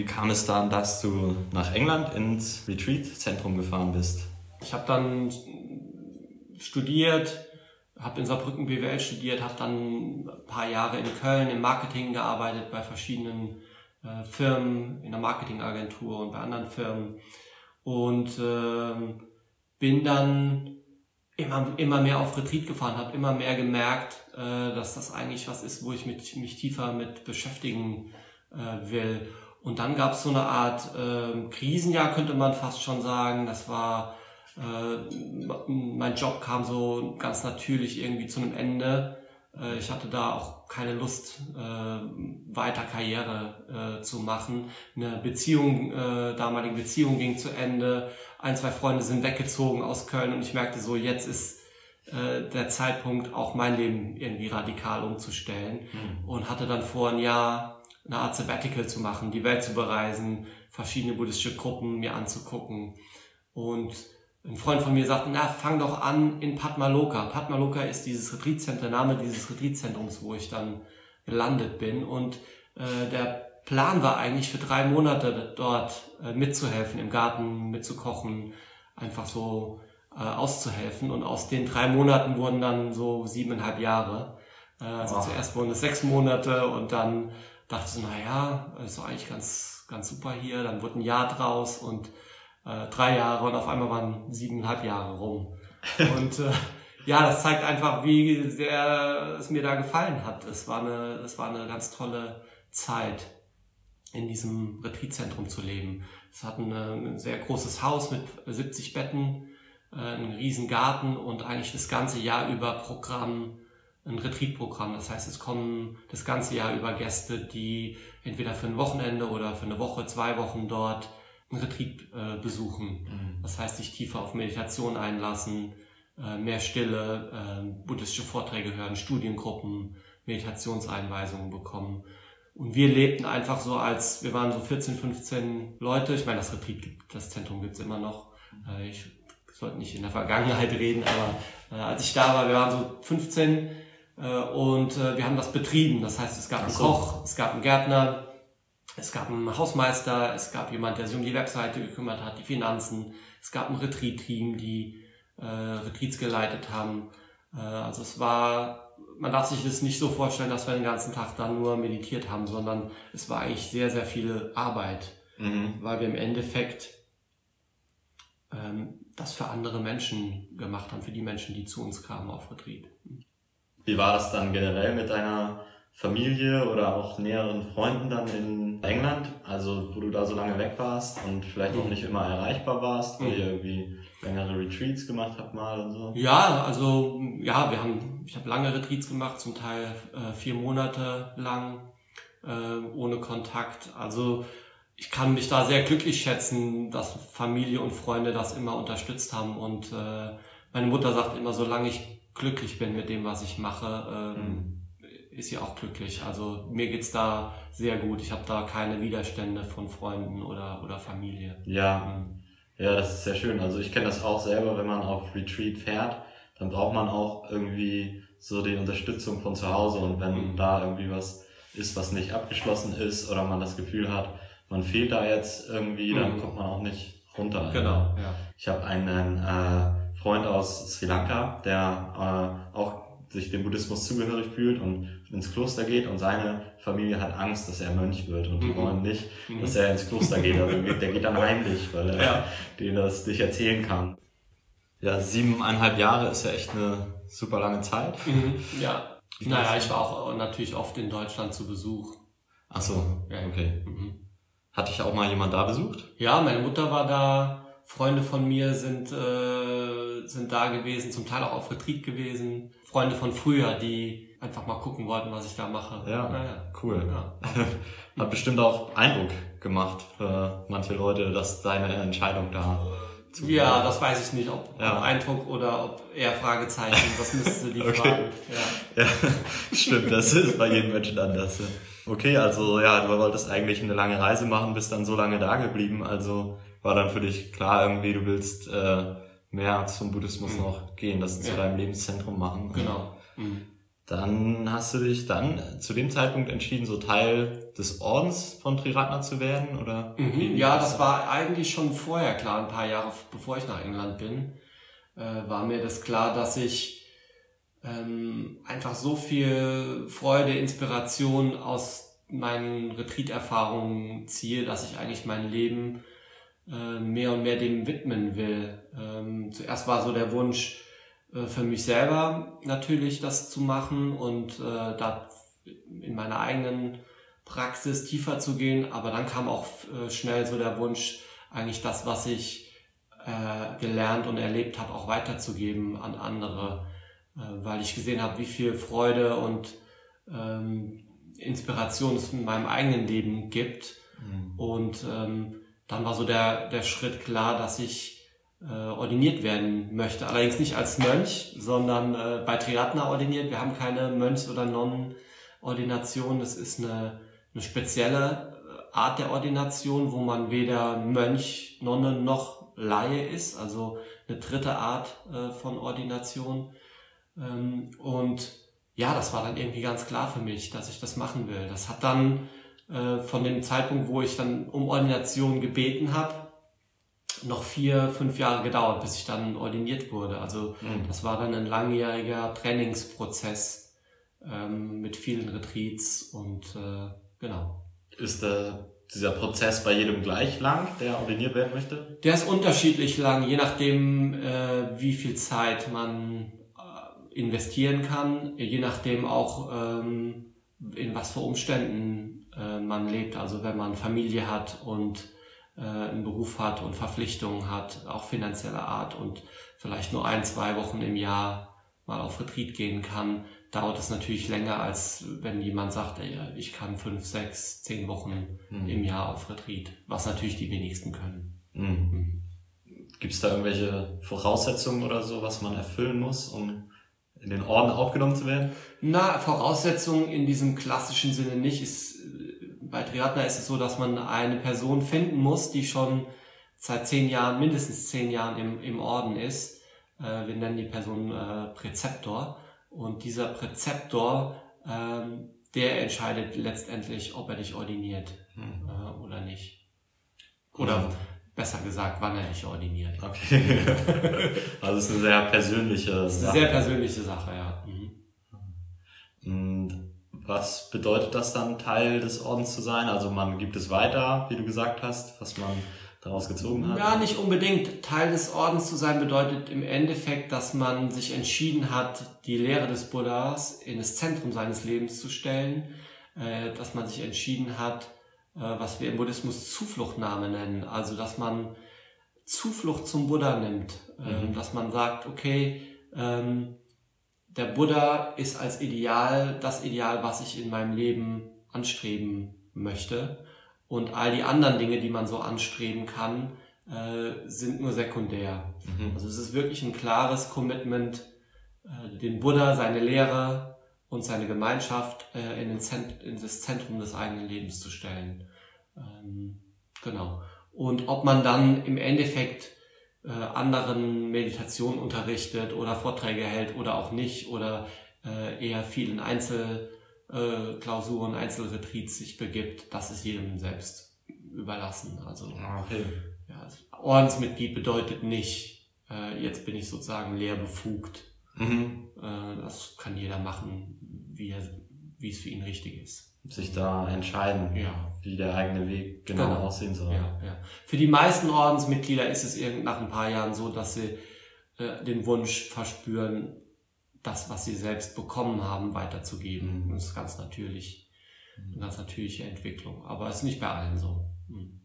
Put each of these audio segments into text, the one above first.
wie kam es dann, dass du nach England ins Retreat-Zentrum gefahren bist? Ich habe dann studiert, habe in Saarbrücken BWL studiert, habe dann ein paar Jahre in Köln im Marketing gearbeitet bei verschiedenen äh, Firmen, in der Marketingagentur und bei anderen Firmen und äh, bin dann immer, immer mehr auf Retreat gefahren, habe immer mehr gemerkt, äh, dass das eigentlich was ist, wo ich mit, mich tiefer mit beschäftigen äh, will. Und dann gab es so eine Art äh, Krisenjahr, könnte man fast schon sagen. Das war, äh, mein Job kam so ganz natürlich irgendwie zu einem Ende. Äh, ich hatte da auch keine Lust, äh, weiter Karriere äh, zu machen. Eine Beziehung, äh, damalige Beziehung ging zu Ende. Ein, zwei Freunde sind weggezogen aus Köln und ich merkte so, jetzt ist äh, der Zeitpunkt, auch mein Leben irgendwie radikal umzustellen. Mhm. Und hatte dann vor ein Jahr eine Art Sabbatical zu machen, die Welt zu bereisen, verschiedene buddhistische Gruppen mir anzugucken. Und ein Freund von mir sagte, na, fang doch an in Patmaloka. Patmaloka ist dieses Retreatzentrum, der Name dieses Retreatzentrums, wo ich dann gelandet bin. Und äh, der Plan war eigentlich für drei Monate dort äh, mitzuhelfen, im Garten mitzukochen, einfach so äh, auszuhelfen. Und aus den drei Monaten wurden dann so siebeneinhalb Jahre. Äh, also oh. zuerst wurden es sechs Monate und dann dachte naja, ist doch eigentlich ganz, ganz super hier. Dann wurde ein Jahr draus und äh, drei Jahre und auf einmal waren siebeneinhalb Jahre rum. Und äh, ja, das zeigt einfach, wie sehr es mir da gefallen hat. Es war eine, es war eine ganz tolle Zeit, in diesem Retreatzentrum zu leben. Es hat ein, ein sehr großes Haus mit 70 Betten, äh, einen riesen Garten und eigentlich das ganze Jahr über Programm, ein Retreat-Programm. Das heißt, es kommen das ganze Jahr über Gäste, die entweder für ein Wochenende oder für eine Woche, zwei Wochen dort ein Retreat äh, besuchen. Mhm. Das heißt, sich tiefer auf Meditation einlassen, äh, mehr Stille, äh, buddhistische Vorträge hören, Studiengruppen, Meditationseinweisungen bekommen. Und wir lebten einfach so als, wir waren so 14, 15 Leute. Ich meine, das Retreat gibt, das Zentrum gibt's immer noch. Äh, ich sollte nicht in der Vergangenheit reden, aber äh, als ich da war, wir waren so 15 äh, und äh, wir haben das betrieben. Das heißt, es gab einen Koch, es gab einen Gärtner, es gab einen Hausmeister, es gab jemand, der sich um die Webseite gekümmert hat, die Finanzen, es gab ein Retreat-Team, die äh, Retreats geleitet haben. Äh, also es war, man darf sich das nicht so vorstellen, dass wir den ganzen Tag da nur meditiert haben, sondern es war eigentlich sehr, sehr viel Arbeit, mhm. weil wir im Endeffekt ähm, das für andere Menschen gemacht haben, für die Menschen, die zu uns kamen auf Retreat. Wie war das dann generell mit deiner Familie oder auch näheren Freunden dann in England, also wo du da so lange weg warst und vielleicht auch nicht immer erreichbar warst, weil ihr irgendwie längere Retreats gemacht habt mal und so? Ja, also ja, wir haben, ich habe lange Retreats gemacht, zum Teil äh, vier Monate lang äh, ohne Kontakt. Also ich kann mich da sehr glücklich schätzen, dass Familie und Freunde das immer unterstützt haben und äh, meine Mutter sagt immer, solange ich glücklich bin mit dem, was ich mache, ähm, mhm ist sie auch glücklich. Also mir geht's da sehr gut. Ich habe da keine Widerstände von Freunden oder, oder Familie. Ja. Mhm. Ja, das ist sehr schön. Also ich kenne das auch selber, wenn man auf Retreat fährt, dann braucht man auch irgendwie so die Unterstützung von zu Hause und wenn mhm. da irgendwie was ist, was nicht abgeschlossen ist oder man das Gefühl hat, man fehlt da jetzt irgendwie, dann mhm. kommt man auch nicht runter. Genau. Ja. Ich habe einen äh, Freund aus Sri Lanka, der äh, auch sich dem Buddhismus zugehörig fühlt und ins Kloster geht und seine Familie hat Angst, dass er Mönch wird und die mhm. wollen nicht, mhm. dass er ins Kloster geht. Also der geht dann heimlich, weil er ja. denen das nicht erzählen kann. Ja, siebeneinhalb Jahre ist ja echt eine super lange Zeit. Mhm. Ja. Naja, ich war auch natürlich oft in Deutschland zu Besuch. Ach so, ja, okay. Mhm. Hatte ich auch mal jemand da besucht? Ja, meine Mutter war da, Freunde von mir sind, äh, sind da gewesen, zum Teil auch auf Retreat gewesen. Freunde von früher, die einfach mal gucken wollten, was ich da mache. Ja, naja. cool. Ja. Hat bestimmt auch Eindruck gemacht für manche Leute, dass deine Entscheidung da Ja, das weiß ich nicht, ob, ja. Eindruck oder ob eher Fragezeichen, das müsste die okay. fragen. Ja. ja, stimmt, das ist bei jedem Menschen anders. Okay, also ja, du wolltest eigentlich eine lange Reise machen, bist dann so lange da geblieben, also war dann für dich klar irgendwie, du willst äh, mehr zum Buddhismus mhm. noch gehen, das zu deinem Lebenszentrum machen. Genau. Mhm. Dann hast du dich dann zu dem Zeitpunkt entschieden, so Teil des Ordens von Triratna zu werden, oder? Mhm, ja, das war eigentlich schon vorher klar, ein paar Jahre bevor ich nach England bin, äh, war mir das klar, dass ich ähm, einfach so viel Freude, Inspiration aus meinen Retreat-Erfahrungen ziehe, dass ich eigentlich mein Leben äh, mehr und mehr dem widmen will. Ähm, zuerst war so der Wunsch, äh, für mich selber natürlich das zu machen und äh, da in meiner eigenen Praxis tiefer zu gehen. Aber dann kam auch äh, schnell so der Wunsch, eigentlich das, was ich äh, gelernt und erlebt habe, auch weiterzugeben an andere, weil ich gesehen habe, wie viel Freude und ähm, Inspiration es in meinem eigenen Leben gibt. Mhm. Und ähm, dann war so der, der Schritt klar, dass ich äh, ordiniert werden möchte. Allerdings nicht als Mönch, sondern äh, bei Triatna ordiniert. Wir haben keine Mönchs- oder Nonnenordination. Das ist eine, eine spezielle äh, Art der Ordination, wo man weder Mönch, Nonne noch Laie ist. Also eine dritte Art äh, von Ordination. Ähm, und ja, das war dann irgendwie ganz klar für mich, dass ich das machen will. Das hat dann äh, von dem Zeitpunkt, wo ich dann um Ordination gebeten habe, noch vier, fünf Jahre gedauert, bis ich dann ordiniert wurde. Also mhm. das war dann ein langjähriger Trainingsprozess ähm, mit vielen Retreats und äh, genau. Ist äh, dieser Prozess bei jedem gleich lang, der ordiniert werden möchte? Der ist unterschiedlich lang, je nachdem, äh, wie viel Zeit man äh, investieren kann, je nachdem auch, ähm, in was für Umständen äh, man lebt. Also wenn man Familie hat und äh, einen Beruf hat und Verpflichtungen hat, auch finanzieller Art und vielleicht nur ein, zwei Wochen im Jahr mal auf Retreat gehen kann, dauert es natürlich länger, als wenn jemand sagt, ey, ich kann fünf, sechs, zehn Wochen mhm. im Jahr auf Retreat, was natürlich die wenigsten können. Mhm. Mhm. Gibt es da irgendwelche Voraussetzungen oder so, was man erfüllen muss, um in den Orden aufgenommen zu werden? Na, Voraussetzungen in diesem klassischen Sinne nicht. Ist, bei Triatna ist es so, dass man eine Person finden muss, die schon seit zehn Jahren, mindestens zehn Jahren im, im Orden ist. Äh, wir nennen die Person äh, Präzeptor. Und dieser Präzeptor, ähm, der entscheidet letztendlich, ob er dich ordiniert hm. äh, oder nicht. Oder hm. besser gesagt, wann er dich ordiniert. Okay. also es ist eine sehr persönliche Sache. Sehr persönliche Sache, ja. Mhm. Und was bedeutet das dann, Teil des Ordens zu sein? Also man gibt es weiter, wie du gesagt hast, was man daraus gezogen hat? Ja, nicht unbedingt. Teil des Ordens zu sein bedeutet im Endeffekt, dass man sich entschieden hat, die Lehre des Buddhas in das Zentrum seines Lebens zu stellen, äh, dass man sich entschieden hat, äh, was wir im Buddhismus Zufluchtnahme nennen, also dass man Zuflucht zum Buddha nimmt, ähm, mhm. dass man sagt, okay, ähm, der Buddha ist als Ideal das Ideal, was ich in meinem Leben anstreben möchte. Und all die anderen Dinge, die man so anstreben kann, äh, sind nur sekundär. Mhm. Also es ist wirklich ein klares Commitment, äh, den Buddha, seine Lehre und seine Gemeinschaft äh, in, in das Zentrum des eigenen Lebens zu stellen. Ähm, genau. Und ob man dann im Endeffekt äh, anderen Meditation unterrichtet oder Vorträge hält oder auch nicht oder äh, eher viel in Einzelklausuren, äh, Einzelretreats sich begibt, das ist jedem selbst überlassen. Also ah, okay. ja, Ordensmitglied bedeutet nicht, äh, jetzt bin ich sozusagen leer befugt. Mhm. Äh, das kann jeder machen, wie, er, wie es für ihn richtig ist sich da entscheiden, ja. wie der eigene Weg genau, genau. aussehen soll. Ja, ja. Für die meisten Ordensmitglieder ist es nach ein paar Jahren so, dass sie äh, den Wunsch verspüren, das, was sie selbst bekommen haben, weiterzugeben. Mhm. Das ist ganz natürlich, eine ganz natürliche Entwicklung. Aber es ist nicht bei allen so. Mhm.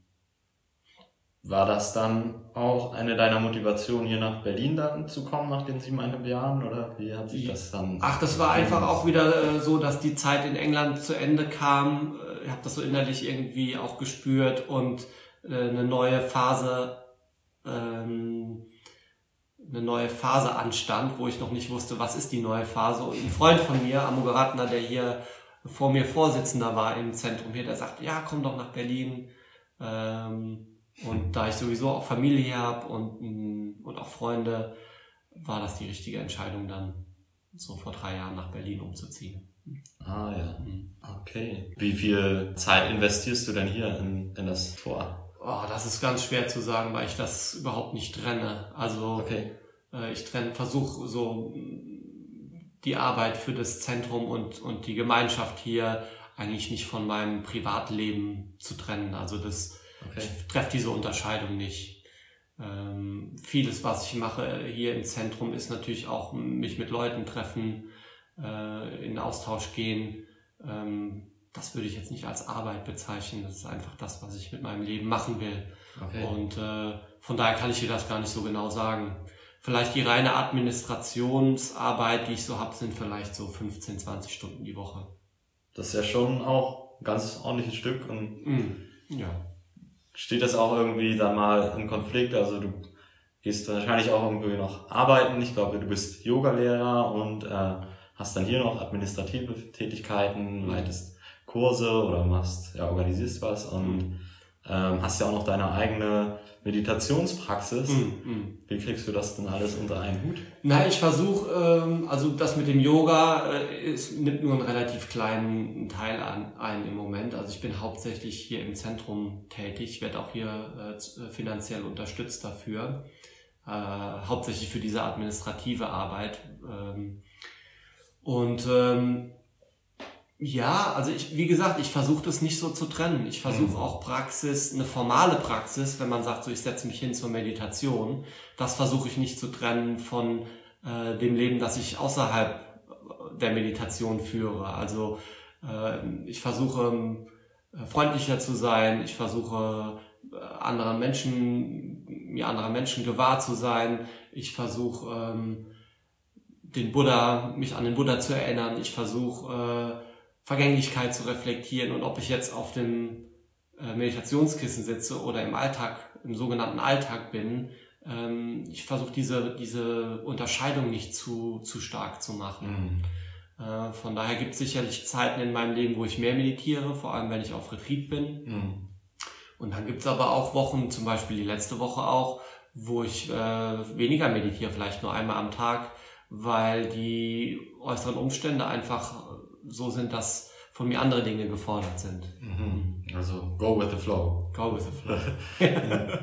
War das dann auch eine deiner Motivationen, hier nach Berlin dann zu kommen, nach den siebeneinhalb Jahren? Oder wie hat sich das dann... Ach, das war einfach auch wieder äh, so, dass die Zeit in England zu Ende kam. Äh, ich habe das so innerlich irgendwie auch gespürt und äh, eine neue Phase... Ähm, eine neue Phase anstand, wo ich noch nicht wusste, was ist die neue Phase. Und ein Freund von mir, Amogaratna, der hier vor mir Vorsitzender war im Zentrum hier, der sagte, ja, komm doch nach Berlin. Ähm, und da ich sowieso auch Familie habe und, mm, und auch Freunde, war das die richtige Entscheidung dann so vor drei Jahren nach Berlin umzuziehen. Ah ja. Mhm. Okay. Wie viel Zeit investierst du denn hier in, in das Tor? Oh, das ist ganz schwer zu sagen, weil ich das überhaupt nicht trenne. Also okay. äh, ich trenne, versuche so die Arbeit für das Zentrum und, und die Gemeinschaft hier eigentlich nicht von meinem Privatleben zu trennen. Also das okay. ich treffe diese Unterscheidung nicht. Ähm, vieles, was ich mache hier im Zentrum, ist natürlich auch mich mit Leuten treffen, äh, in Austausch gehen. Ähm, das würde ich jetzt nicht als Arbeit bezeichnen. Das ist einfach das, was ich mit meinem Leben machen will. Okay. Und äh, von daher kann ich dir das gar nicht so genau sagen. Vielleicht die reine Administrationsarbeit, die ich so habe, sind vielleicht so 15, 20 Stunden die Woche. Das ist ja schon auch ein ganz ordentliches Stück. Und mm, ja. Steht das auch irgendwie da mal im Konflikt? Also du gehst wahrscheinlich auch irgendwie noch arbeiten. Ich glaube, du bist Yogalehrer und äh, hast dann hier noch administrative Tätigkeiten, leitest Kurse oder machst, ja, organisierst was und mhm. Ähm, hast ja auch noch deine eigene Meditationspraxis. Mm, mm. Wie kriegst du das denn alles unter einen Hut? Na, ich versuche, ähm, also das mit dem Yoga äh, ist, nimmt nur einen relativ kleinen Teil an, ein im Moment. Also ich bin hauptsächlich hier im Zentrum tätig, werde auch hier äh, äh, finanziell unterstützt dafür. Äh, hauptsächlich für diese administrative Arbeit. Ähm, und ähm, ja, also ich, wie gesagt, ich versuche das nicht so zu trennen. Ich versuche mhm. auch Praxis, eine formale Praxis, wenn man sagt, so ich setze mich hin zur Meditation, das versuche ich nicht zu trennen von äh, dem Leben, das ich außerhalb der Meditation führe. Also äh, ich versuche äh, freundlicher zu sein, ich versuche äh, anderen Menschen, mir anderer Menschen gewahr zu sein, ich versuche ähm, den Buddha, mich an den Buddha zu erinnern, ich versuche äh, Vergänglichkeit zu reflektieren und ob ich jetzt auf dem äh, Meditationskissen sitze oder im Alltag, im sogenannten Alltag bin, ähm, ich versuche diese, diese Unterscheidung nicht zu, zu stark zu machen. Mhm. Äh, von daher gibt es sicherlich Zeiten in meinem Leben, wo ich mehr meditiere, vor allem wenn ich auf Retreat bin. Mhm. Und dann gibt es aber auch Wochen, zum Beispiel die letzte Woche auch, wo ich äh, weniger meditiere, vielleicht nur einmal am Tag, weil die äußeren Umstände einfach so sind, dass von mir andere Dinge gefordert sind. Mhm. Also go with the flow. Go with the flow.